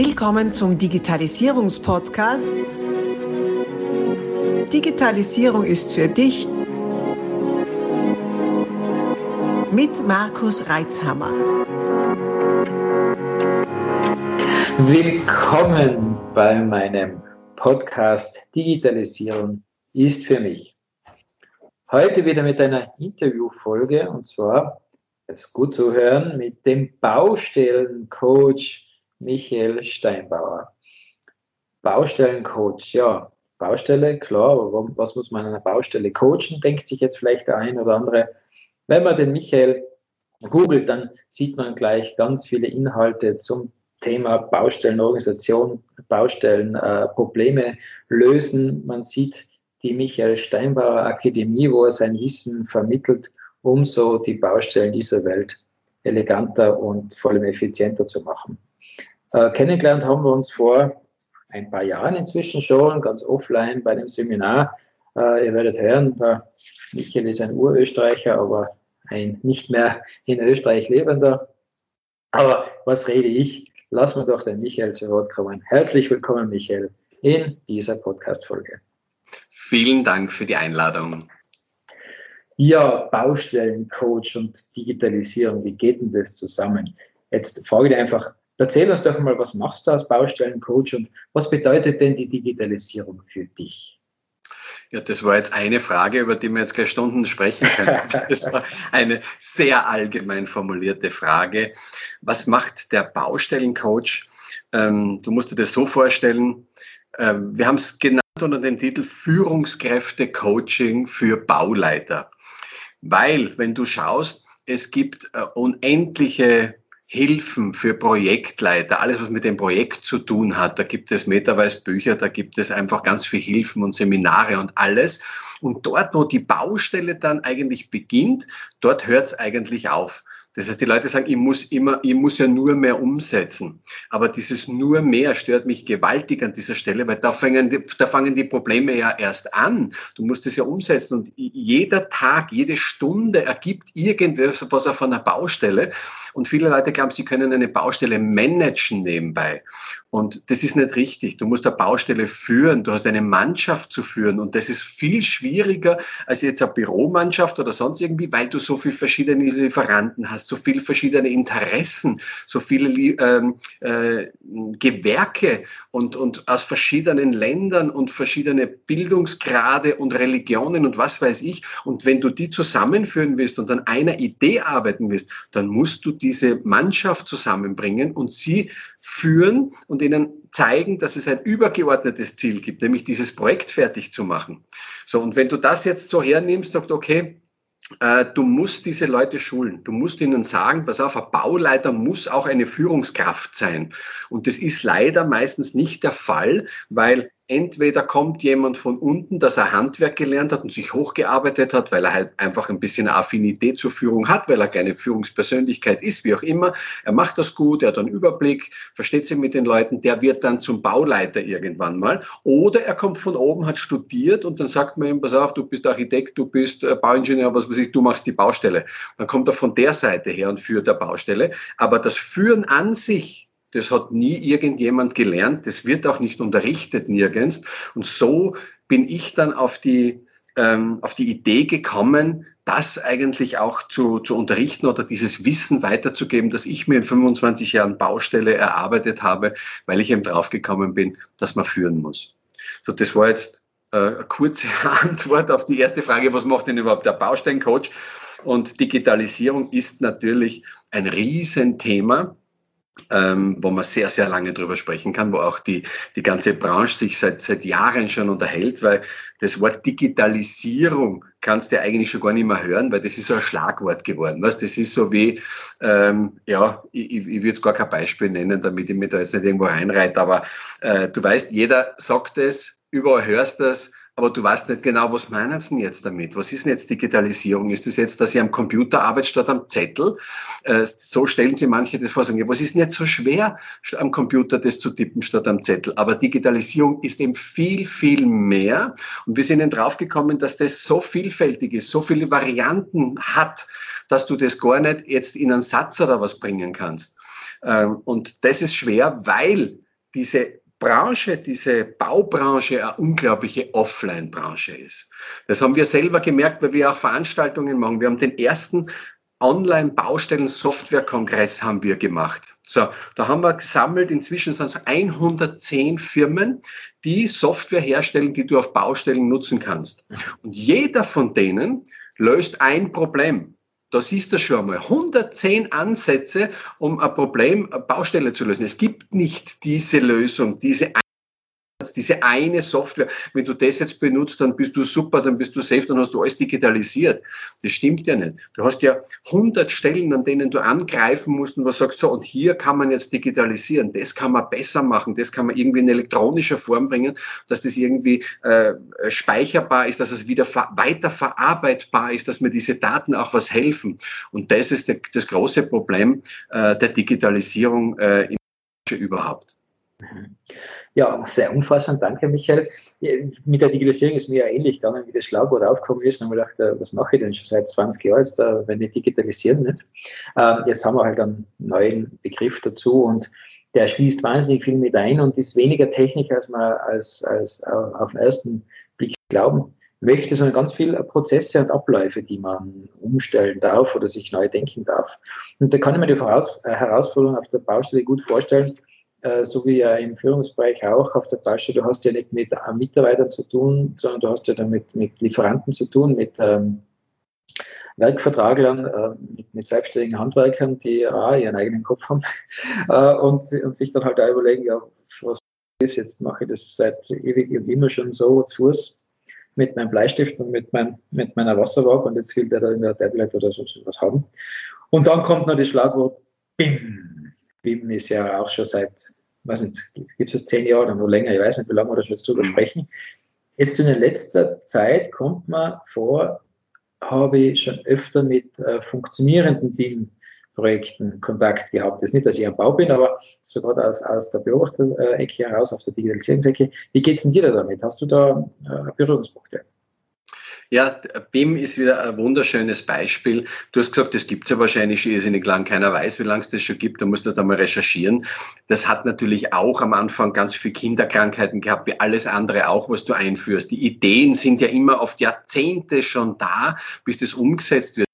Willkommen zum Digitalisierungspodcast. Digitalisierung ist für dich mit Markus Reitzhammer. Willkommen bei meinem Podcast Digitalisierung ist für mich. Heute wieder mit einer Interviewfolge und zwar, jetzt gut zu hören, mit dem Baustellencoach Michael Steinbauer. Baustellencoach, ja, Baustelle, klar, aber was muss man an einer Baustelle coachen, denkt sich jetzt vielleicht der ein oder andere. Wenn man den Michael googelt, dann sieht man gleich ganz viele Inhalte zum Thema Baustellenorganisation, Baustellenprobleme äh, lösen. Man sieht die Michael Steinbauer Akademie, wo er sein Wissen vermittelt, um so die Baustellen dieser Welt eleganter und vor allem effizienter zu machen. Äh, kennengelernt haben wir uns vor ein paar Jahren inzwischen schon, ganz offline bei einem Seminar. Äh, ihr werdet hören, der Michael ist ein Urösterreicher, aber ein nicht mehr in Österreich lebender. Aber was rede ich? Lass mir doch den Michael zu Wort kommen. Herzlich willkommen, Michael, in dieser Podcast-Folge. Vielen Dank für die Einladung. Ja, Baustellencoach und Digitalisierung, wie geht denn das zusammen? Jetzt frage ich einfach, Erzähl uns doch mal, was machst du als Baustellencoach und was bedeutet denn die Digitalisierung für dich? Ja, das war jetzt eine Frage, über die wir jetzt gleich Stunden sprechen können. Das war eine sehr allgemein formulierte Frage. Was macht der Baustellencoach? Ähm, du musst dir das so vorstellen, ähm, wir haben es genannt unter dem Titel Führungskräfte-Coaching für Bauleiter. Weil, wenn du schaust, es gibt äh, unendliche Hilfen für Projektleiter, alles was mit dem Projekt zu tun hat. Da gibt es Metaverse Bücher, da gibt es einfach ganz viel Hilfen und Seminare und alles. Und dort, wo die Baustelle dann eigentlich beginnt, dort hört es eigentlich auf. Das heißt, die Leute sagen, ich muss immer, ich muss ja nur mehr umsetzen. Aber dieses nur mehr stört mich gewaltig an dieser Stelle, weil da fangen die, da fangen die Probleme ja erst an. Du musst es ja umsetzen und jeder Tag, jede Stunde ergibt irgendwas auf einer Baustelle. Und viele Leute glauben, sie können eine Baustelle managen nebenbei. Und das ist nicht richtig. Du musst eine Baustelle führen. Du hast eine Mannschaft zu führen. Und das ist viel schwieriger als jetzt eine Büromannschaft oder sonst irgendwie, weil du so viele verschiedene Lieferanten hast, so viele verschiedene Interessen, so viele ähm, äh, Gewerke und, und aus verschiedenen Ländern und verschiedene Bildungsgrade und Religionen und was weiß ich. Und wenn du die zusammenführen willst und an einer Idee arbeiten willst, dann musst du diese Mannschaft zusammenbringen und sie führen und ihnen zeigen, dass es ein übergeordnetes Ziel gibt, nämlich dieses Projekt fertig zu machen. So, und wenn du das jetzt so hernimmst, sagst, okay, äh, du musst diese Leute schulen. Du musst ihnen sagen, pass auf, ein Bauleiter muss auch eine Führungskraft sein. Und das ist leider meistens nicht der Fall, weil entweder kommt jemand von unten, dass er Handwerk gelernt hat und sich hochgearbeitet hat, weil er halt einfach ein bisschen Affinität zur Führung hat, weil er keine Führungspersönlichkeit ist, wie auch immer. Er macht das gut, er hat einen Überblick, versteht sich mit den Leuten, der wird dann zum Bauleiter irgendwann mal. Oder er kommt von oben, hat studiert und dann sagt man ihm, pass auf, du bist Architekt, du bist äh, Bauingenieur, was weiß ich, du machst die Baustelle. Dann kommt er von der Seite her und führt der Baustelle. Aber das Führen an sich, das hat nie irgendjemand gelernt. Das wird auch nicht unterrichtet nirgends. Und so bin ich dann auf die, ähm, auf die Idee gekommen, das eigentlich auch zu, zu unterrichten oder dieses Wissen weiterzugeben, das ich mir in 25 Jahren Baustelle erarbeitet habe, weil ich eben draufgekommen bin, dass man führen muss. So, das war jetzt äh, eine kurze Antwort auf die erste Frage, was macht denn überhaupt der Baustellencoach? Und Digitalisierung ist natürlich ein Riesenthema ähm, wo man sehr, sehr lange drüber sprechen kann, wo auch die, die ganze Branche sich seit, seit Jahren schon unterhält, weil das Wort Digitalisierung kannst du eigentlich schon gar nicht mehr hören, weil das ist so ein Schlagwort geworden. Weißt? Das ist so wie, ähm, ja, ich, ich will jetzt gar kein Beispiel nennen, damit ich mir da jetzt nicht irgendwo reinreite, aber äh, du weißt, jeder sagt es, überall hörst das, aber du weißt nicht genau, was meinen sie jetzt damit? Was ist denn jetzt Digitalisierung? Ist das jetzt, dass ich am Computer arbeite statt am Zettel? Äh, so stellen sich manche das vor, sagen, was ist denn jetzt so schwer, am Computer das zu tippen statt am Zettel? Aber Digitalisierung ist eben viel, viel mehr. Und wir sind eben draufgekommen, dass das so vielfältig ist, so viele Varianten hat, dass du das gar nicht jetzt in einen Satz oder was bringen kannst. Ähm, und das ist schwer, weil diese Branche, diese Baubranche eine unglaubliche Offline-Branche ist. Das haben wir selber gemerkt, weil wir auch Veranstaltungen machen. Wir haben den ersten Online-Baustellen-Software-Kongress haben wir gemacht. So, da haben wir gesammelt, inzwischen sind es 110 Firmen, die Software herstellen, die du auf Baustellen nutzen kannst. Und jeder von denen löst ein Problem. Da siehst du schon mal 110 Ansätze, um ein Problem, eine Baustelle zu lösen. Es gibt nicht diese Lösung, diese diese eine Software, wenn du das jetzt benutzt, dann bist du super, dann bist du safe, dann hast du alles digitalisiert. Das stimmt ja nicht. Du hast ja 100 Stellen, an denen du angreifen musst und was sagst so, und hier kann man jetzt digitalisieren, das kann man besser machen, das kann man irgendwie in elektronischer Form bringen, dass das irgendwie äh, speicherbar ist, dass es wieder weiter verarbeitbar ist, dass mir diese Daten auch was helfen. Und das ist der, das große Problem äh, der Digitalisierung äh, in überhaupt. Ja, sehr umfassend. Danke, Michael. Mit der Digitalisierung ist mir ja ähnlich gegangen, wie das Schlagwort aufgekommen ist. Und ich gedacht, äh, was mache ich denn schon seit 20 Jahren jetzt, wenn ich digitalisieren nicht? Ähm, jetzt haben wir halt einen neuen Begriff dazu und der schließt wahnsinnig viel mit ein und ist weniger Technik, als man als, als auf den ersten Blick glauben möchte, sondern ganz viele Prozesse und Abläufe, die man umstellen darf oder sich neu denken darf. Und da kann ich mir die äh, Herausforderung auf der Baustelle gut vorstellen, äh, so wie ja im Führungsbereich auch auf der Baustelle, du hast ja nicht mit äh, Mitarbeitern zu tun, sondern du hast ja damit mit Lieferanten zu tun, mit ähm, Werkvertraglern, äh, mit, mit, selbstständigen Handwerkern, die ah, ihren eigenen Kopf haben äh, und, und, sich dann halt auch überlegen, ja, was ist jetzt, mache ich das seit ewig und immer schon so zu Fuß mit meinem Bleistift und mit, mein, mit meiner Wasserwaage und jetzt will der da in der Tablet oder so was haben. Und dann kommt noch das Schlagwort BIM. BIM ist ja auch schon seit, weiß nicht, gibt es zehn Jahre oder noch länger, ich weiß nicht, wie lange wir da schon jetzt drüber mhm. sprechen. Jetzt in letzter Zeit kommt man vor, habe ich schon öfter mit äh, funktionierenden BIM-Projekten Kontakt gehabt. Das ist nicht, dass ich am Bau bin, aber so gerade aus, aus der Beobachterecke heraus, aus der Digitalisierungsecke. Wie geht es denn dir da damit? Hast du da äh, Berührungspunkte? Ja, BIM ist wieder ein wunderschönes Beispiel. Du hast gesagt, das gibt es ja wahrscheinlich schon irrsinnig lang. Keiner weiß, wie lange es das schon gibt. Du musst das da mal recherchieren. Das hat natürlich auch am Anfang ganz viele Kinderkrankheiten gehabt, wie alles andere auch, was du einführst. Die Ideen sind ja immer oft Jahrzehnte schon da, bis das umgesetzt wird.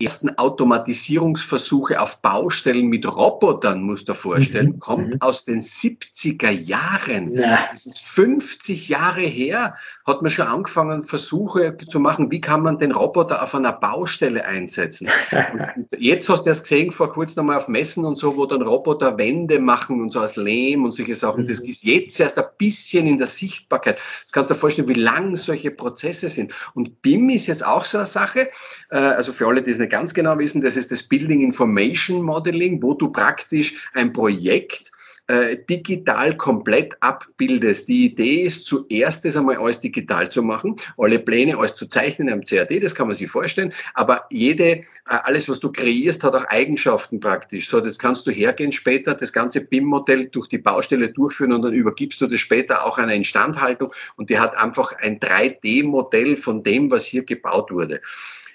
Ersten Automatisierungsversuche auf Baustellen mit Robotern, musst du vorstellen, mhm. kommt mhm. aus den 70er Jahren. Ja. Das ist 50 Jahre her, hat man schon angefangen, Versuche zu machen, wie kann man den Roboter auf einer Baustelle einsetzen. und jetzt hast du das gesehen, vor kurzem nochmal auf Messen und so, wo dann Roboter Wände machen und so aus Lehm und solche Sachen. Mhm. Das ist jetzt erst ein bisschen in der Sichtbarkeit. Das kannst du dir vorstellen, wie lang solche Prozesse sind. Und BIM ist jetzt auch so eine Sache, äh, also für alle, die es nicht ganz genau wissen, das ist das Building Information Modeling, wo du praktisch ein Projekt äh, digital komplett abbildest. Die Idee ist zuerst das einmal alles digital zu machen, alle Pläne alles zu zeichnen am CAD, das kann man sich vorstellen, aber jede, äh, alles was du kreierst, hat auch Eigenschaften praktisch. So, das kannst du hergehen später, das ganze BIM-Modell durch die Baustelle durchführen und dann übergibst du das später auch einer Instandhaltung und die hat einfach ein 3D-Modell von dem, was hier gebaut wurde.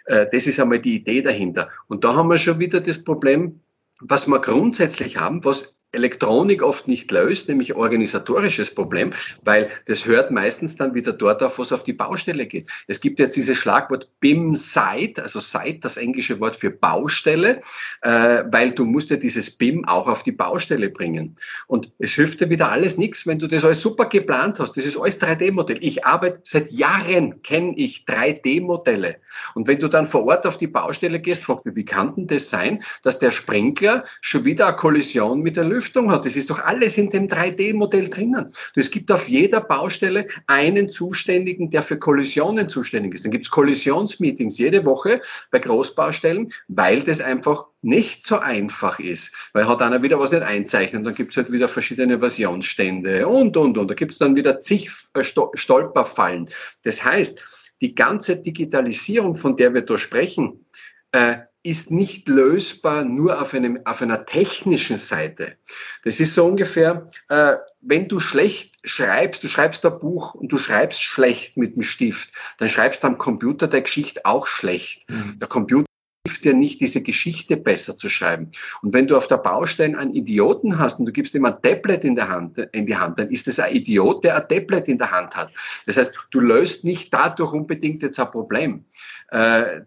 Äh, das ist einmal die Idee dahinter. Und da haben wir schon wieder das Problem, was wir grundsätzlich haben, was Elektronik oft nicht löst, nämlich organisatorisches Problem, weil das hört meistens dann wieder dort auf, was auf die Baustelle geht. Es gibt jetzt dieses Schlagwort BIM-Site, also Site, das englische Wort für Baustelle, äh, weil du musst ja dieses BIM auch auf die Baustelle bringen. Und es hilft dir wieder alles nichts, wenn du das alles super geplant hast. Das ist alles 3D-Modell. Ich arbeite seit Jahren, kenne ich 3D-Modelle. Und wenn du dann vor Ort auf die Baustelle gehst, fragst du, wie kann denn das sein, dass der Sprinkler schon wieder eine Kollision mit der Lüftung Lüftung hat. Das ist doch alles in dem 3D-Modell drinnen. Es gibt auf jeder Baustelle einen Zuständigen, der für Kollisionen zuständig ist. Dann gibt es Kollisionsmeetings jede Woche bei Großbaustellen, weil das einfach nicht so einfach ist. Weil hat einer wieder was nicht einzeichnet, dann gibt es halt wieder verschiedene Versionsstände und, und, und. Da gibt es dann wieder zig äh, Stolperfallen. Das heißt, die ganze Digitalisierung, von der wir da sprechen, äh, ist nicht lösbar nur auf, einem, auf einer technischen Seite. Das ist so ungefähr, äh, wenn du schlecht schreibst, du schreibst ein Buch und du schreibst schlecht mit dem Stift, dann schreibst du am Computer der Geschichte auch schlecht. Mhm. Der Computer hilft dir nicht, diese Geschichte besser zu schreiben. Und wenn du auf der Baustelle einen Idioten hast und du gibst ihm ein Tablet in, der Hand, in die Hand, dann ist das ein Idiot, der ein Tablet in der Hand hat. Das heißt, du löst nicht dadurch unbedingt jetzt ein Problem. Äh,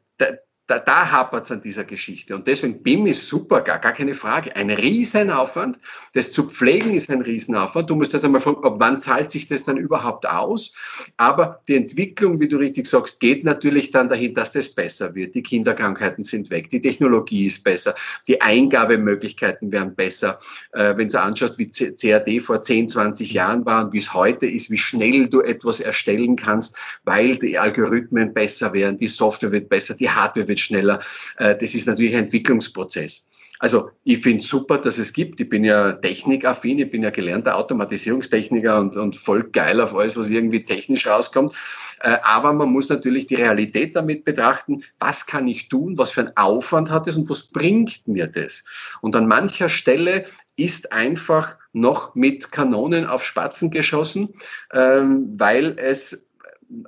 da, da hapert es an dieser Geschichte. Und deswegen BIM ist super, gar, gar keine Frage. Ein Riesenaufwand. Das zu pflegen ist ein Riesenaufwand. Du musst das einmal fragen, ab wann zahlt sich das dann überhaupt aus? Aber die Entwicklung, wie du richtig sagst, geht natürlich dann dahin, dass das besser wird. Die Kinderkrankheiten sind weg, die Technologie ist besser, die Eingabemöglichkeiten werden besser. Äh, wenn du anschaust, wie CAD vor 10, 20 Jahren war und wie es heute ist, wie schnell du etwas erstellen kannst, weil die Algorithmen besser werden, die Software wird besser, die Hardware wird wird schneller. Äh, das ist natürlich ein Entwicklungsprozess. Also ich finde super, dass es gibt. Ich bin ja technikaffin, ich bin ja gelernter Automatisierungstechniker und, und voll geil auf alles, was irgendwie technisch rauskommt. Äh, aber man muss natürlich die Realität damit betrachten, was kann ich tun, was für einen Aufwand hat es und was bringt mir das. Und an mancher Stelle ist einfach noch mit Kanonen auf Spatzen geschossen, ähm, weil es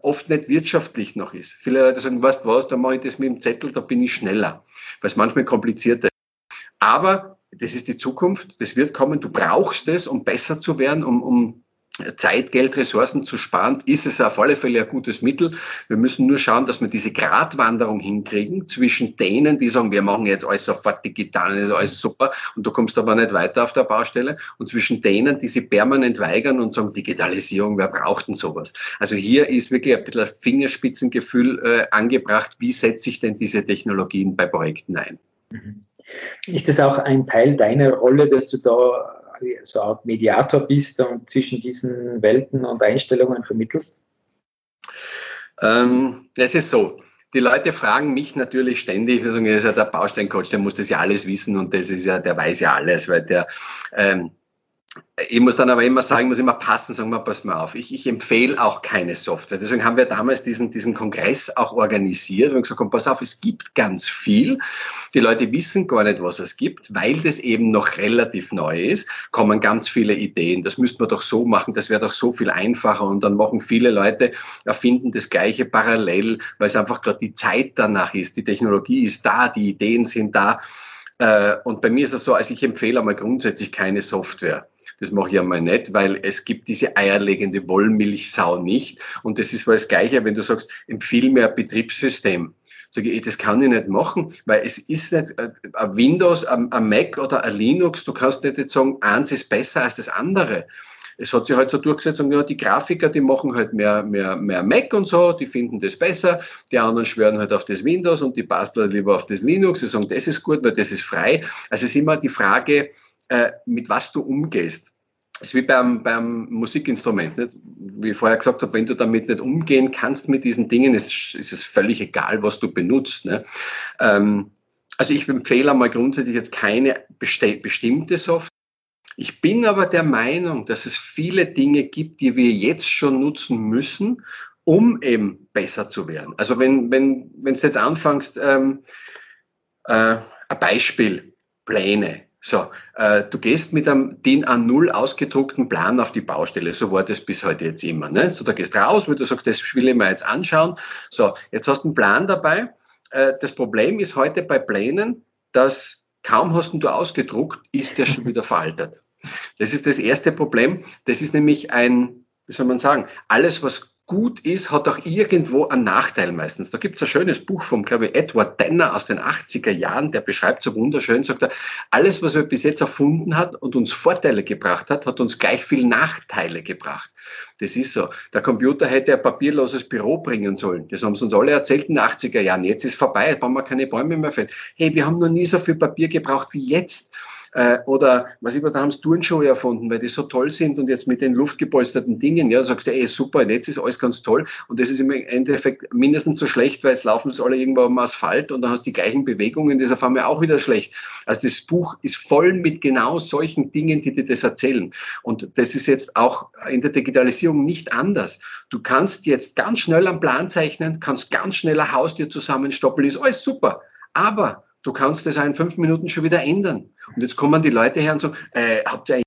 oft nicht wirtschaftlich noch ist. Viele Leute sagen, weißt was, da mache ich das mit dem Zettel, da bin ich schneller, weil es manchmal komplizierter ist. Aber das ist die Zukunft, das wird kommen, du brauchst es, um besser zu werden, um, um Zeit, Geld, Ressourcen zu sparen, ist es auf alle Fälle ein gutes Mittel. Wir müssen nur schauen, dass wir diese Gratwanderung hinkriegen zwischen denen, die sagen, wir machen jetzt alles sofort digital, alles super und du kommst aber nicht weiter auf der Baustelle und zwischen denen, die sich permanent weigern und sagen, Digitalisierung, wer braucht denn sowas? Also hier ist wirklich ein bisschen Fingerspitzengefühl äh, angebracht, wie setze ich denn diese Technologien bei Projekten ein? Ist das auch ein Teil deiner Rolle, dass du da so Art Mediator bist und zwischen diesen Welten und Einstellungen vermittelst? Ähm, es ist so. Die Leute fragen mich natürlich ständig, also der Bausteincoach, der muss das ja alles wissen und das ist ja, der weiß ja alles, weil der ähm, ich muss dann aber immer sagen, muss immer passen, sagen wir, pass mal auf. Ich, ich empfehle auch keine Software. Deswegen haben wir damals diesen, diesen Kongress auch organisiert und gesagt, komm, pass auf, es gibt ganz viel. Die Leute wissen gar nicht, was es gibt, weil das eben noch relativ neu ist, kommen ganz viele Ideen. Das müsste man doch so machen, das wäre doch so viel einfacher. Und dann machen viele Leute, erfinden das Gleiche parallel, weil es einfach gerade die Zeit danach ist. Die Technologie ist da, die Ideen sind da. Äh, und bei mir ist es so, also ich empfehle einmal grundsätzlich keine Software. Das mache ich einmal nicht, weil es gibt diese eierlegende Wollmilchsau nicht. Und das ist das Gleiche, wenn du sagst, empfehle mir ein Betriebssystem. Sage ich, das kann ich nicht machen, weil es ist nicht äh, ein Windows, ein Mac oder ein Linux. Du kannst nicht jetzt sagen, eins ist besser als das andere es hat sich halt so durchgesetzt, und ja, die Grafiker, die machen halt mehr, mehr, mehr Mac und so, die finden das besser, die anderen schwören halt auf das Windows und die Bastler lieber auf das Linux, sie sagen, das ist gut, weil das ist frei. Also es ist immer die Frage, äh, mit was du umgehst. Es ist wie beim, beim Musikinstrument. Nicht? Wie ich vorher gesagt habe, wenn du damit nicht umgehen kannst mit diesen Dingen, ist, ist es völlig egal, was du benutzt. Ne? Ähm, also ich empfehle einmal grundsätzlich jetzt keine bestimmte Software. Ich bin aber der Meinung, dass es viele Dinge gibt, die wir jetzt schon nutzen müssen, um eben besser zu werden. Also wenn, wenn, wenn du jetzt anfängst, ähm, äh, ein Beispiel, Pläne. So, äh, du gehst mit einem DIN A0 ausgedruckten Plan auf die Baustelle. So war das bis heute jetzt immer. Ne? So, da gehst raus, weil du sagst, das will ich mir jetzt anschauen. So, jetzt hast du einen Plan dabei. Äh, das Problem ist heute bei Plänen, dass kaum hast du ausgedruckt, ist der schon wieder veraltet. Das ist das erste Problem. Das ist nämlich ein, wie soll man sagen, alles, was gut ist, hat auch irgendwo einen Nachteil meistens. Da gibt es ein schönes Buch vom, glaube ich, Edward Denner aus den 80er Jahren, der beschreibt so wunderschön, sagt er, alles, was er bis jetzt erfunden hat und uns Vorteile gebracht hat, hat uns gleich viel Nachteile gebracht. Das ist so. Der Computer hätte ein papierloses Büro bringen sollen. Das haben sie uns alle erzählt in den 80er Jahren. Jetzt ist vorbei, jetzt brauchen wir keine Bäume mehr fällen. Hey, wir haben noch nie so viel Papier gebraucht wie jetzt. Äh, oder was ich, da haben sie Turnschuhe erfunden, weil die so toll sind und jetzt mit den luftgepolsterten Dingen, ja, sagst du, ey, super, jetzt ist alles ganz toll und das ist im Endeffekt mindestens so schlecht, weil jetzt laufen sie alle irgendwo am Asphalt und dann hast du die gleichen Bewegungen, das auf einmal auch wieder schlecht. Also das Buch ist voll mit genau solchen Dingen, die dir das erzählen. Und das ist jetzt auch in der Digitalisierung nicht anders. Du kannst jetzt ganz schnell einen Plan zeichnen, kannst ganz schnell ein Haus dir zusammenstoppeln, ist alles super. Aber du kannst das auch in fünf Minuten schon wieder ändern. Und jetzt kommen die Leute her und sagen, äh, habt ihr eigentlich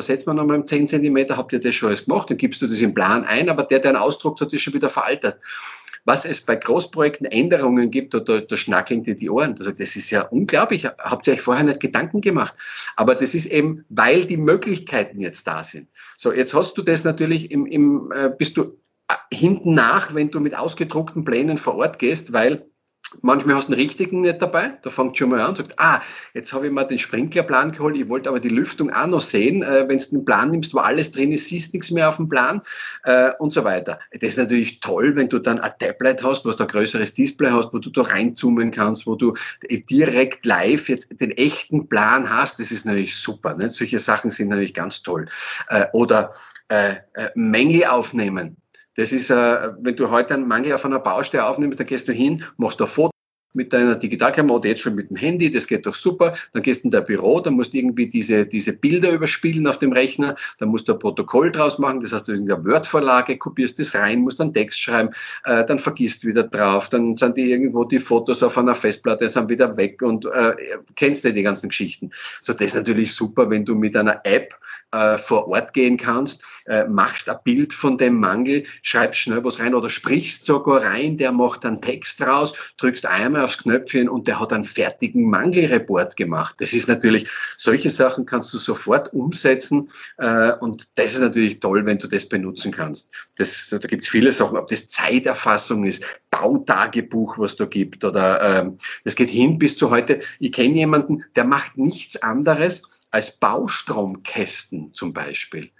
setzt man nochmal um 10 Zentimeter, habt ihr das schon alles gemacht, dann gibst du das im Plan ein, aber der, der einen Ausdruck hat, ist schon wieder veraltet. was es bei Großprojekten Änderungen gibt, da, da, da schnackeln dir die Ohren. Das ist ja unglaublich. Habt ihr euch vorher nicht Gedanken gemacht? Aber das ist eben, weil die Möglichkeiten jetzt da sind. So, jetzt hast du das natürlich im, im äh, bist du äh, hinten nach, wenn du mit ausgedruckten Plänen vor Ort gehst, weil Manchmal hast du einen richtigen nicht dabei, da fängt schon mal an und sagt, ah, jetzt habe ich mal den Sprinklerplan geholt, ich wollte aber die Lüftung auch noch sehen. Äh, Wenn du den Plan nimmst, wo alles drin ist, siehst nichts mehr auf dem Plan äh, und so weiter. Das ist natürlich toll, wenn du dann ein Tablet hast, was da ein größeres Display hast, wo du da reinzoomen kannst, wo du direkt live jetzt den echten Plan hast. Das ist natürlich super. Ne? Solche Sachen sind natürlich ganz toll. Äh, oder äh, äh, Mängel aufnehmen das ist, äh, wenn du heute einen Mangel auf einer Baustelle aufnimmst, dann gehst du hin, machst ein Foto mit deiner Digitalkamera oder jetzt schon mit dem Handy, das geht doch super. Dann gehst du in dein Büro, dann musst du irgendwie diese, diese Bilder überspielen auf dem Rechner, dann musst du ein Protokoll draus machen, das heißt, du in der Word-Vorlage kopierst das rein, musst dann Text schreiben, äh, dann vergisst wieder drauf, dann sind die irgendwo die Fotos auf einer Festplatte, sind wieder weg und äh, kennst du die ganzen Geschichten. So, das ist natürlich super, wenn du mit einer App äh, vor Ort gehen kannst, äh, machst ein Bild von dem Mangel, schreibst schnell was rein oder sprichst sogar rein, der macht einen Text raus, drückst einmal aufs Knöpfchen und der hat einen fertigen Mangelreport gemacht. Das ist natürlich, solche Sachen kannst du sofort umsetzen äh, und das ist natürlich toll, wenn du das benutzen kannst. Das, da gibt es viele Sachen, ob das Zeiterfassung ist, Bautagebuch, was da gibt oder ähm, das geht hin bis zu heute. Ich kenne jemanden, der macht nichts anderes, als Baustromkästen zum Beispiel.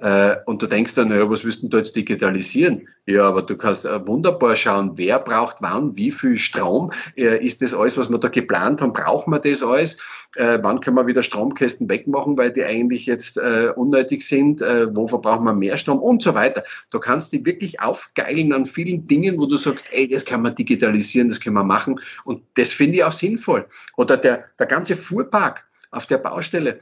Äh, und du denkst dann, naja, was du da jetzt digitalisieren? Ja, aber du kannst äh, wunderbar schauen, wer braucht wann, wie viel Strom. Äh, ist das alles, was wir da geplant haben, brauchen wir das alles? Äh, wann können wir wieder Stromkästen wegmachen, weil die eigentlich jetzt äh, unnötig sind? Äh, wo verbrauchen wir mehr Strom? Und so weiter. Du kannst die wirklich aufgeilen an vielen Dingen, wo du sagst, ey, das kann man digitalisieren, das können wir machen. Und das finde ich auch sinnvoll. Oder der, der ganze Fuhrpark auf der Baustelle.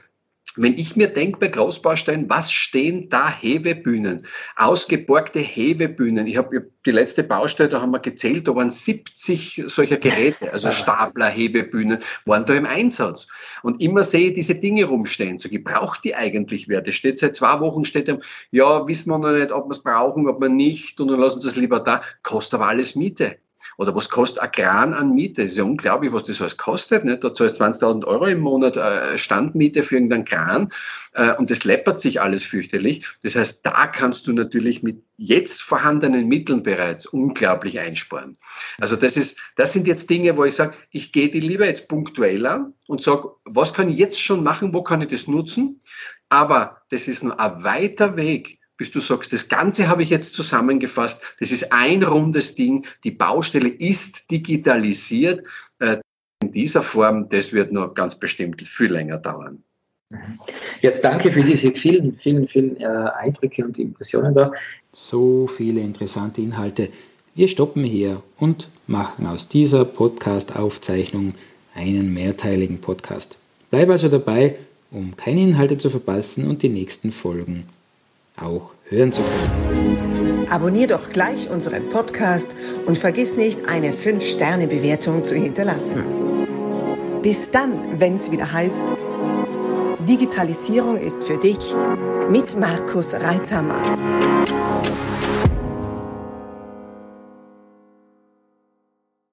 Wenn ich mir denke bei Großbaustellen, was stehen da Hewebühnen, ausgeborgte Hewebühnen. Ich habe die letzte Baustelle, da haben wir gezählt, da waren 70 solcher Geräte, also Stapler, Hebebühnen, waren da im Einsatz. Und immer sehe ich diese Dinge rumstehen. So, gebraucht die eigentlich wer? Das steht seit zwei Wochen, steht ja, wissen wir noch nicht, ob wir es brauchen, ob wir nicht, und dann lassen Sie es lieber da. Kostet aber alles Miete. Oder was kostet ein Kran an Miete? Das ist ja unglaublich, was das alles kostet. Nicht? Da zahlst 20.000 Euro im Monat äh, Standmiete für irgendeinen Kran äh, und das läppert sich alles fürchterlich. Das heißt, da kannst du natürlich mit jetzt vorhandenen Mitteln bereits unglaublich einsparen. Also das ist, das sind jetzt Dinge, wo ich sage, ich gehe die lieber jetzt punktuell an und sage, was kann ich jetzt schon machen, wo kann ich das nutzen? Aber das ist nur ein weiter Weg bis du sagst, das Ganze habe ich jetzt zusammengefasst, das ist ein rundes Ding, die Baustelle ist digitalisiert. Äh, in dieser Form, das wird noch ganz bestimmt viel länger dauern. Ja, danke für diese vielen, vielen, vielen äh, Eindrücke und Impressionen da. So viele interessante Inhalte. Wir stoppen hier und machen aus dieser Podcast-Aufzeichnung einen mehrteiligen Podcast. Bleib also dabei, um keine Inhalte zu verpassen und die nächsten Folgen auch hören zu können. Abonnier doch gleich unseren Podcast und vergiss nicht, eine 5-Sterne-Bewertung zu hinterlassen. Bis dann, wenn es wieder heißt, Digitalisierung ist für dich mit Markus Reitzhammer.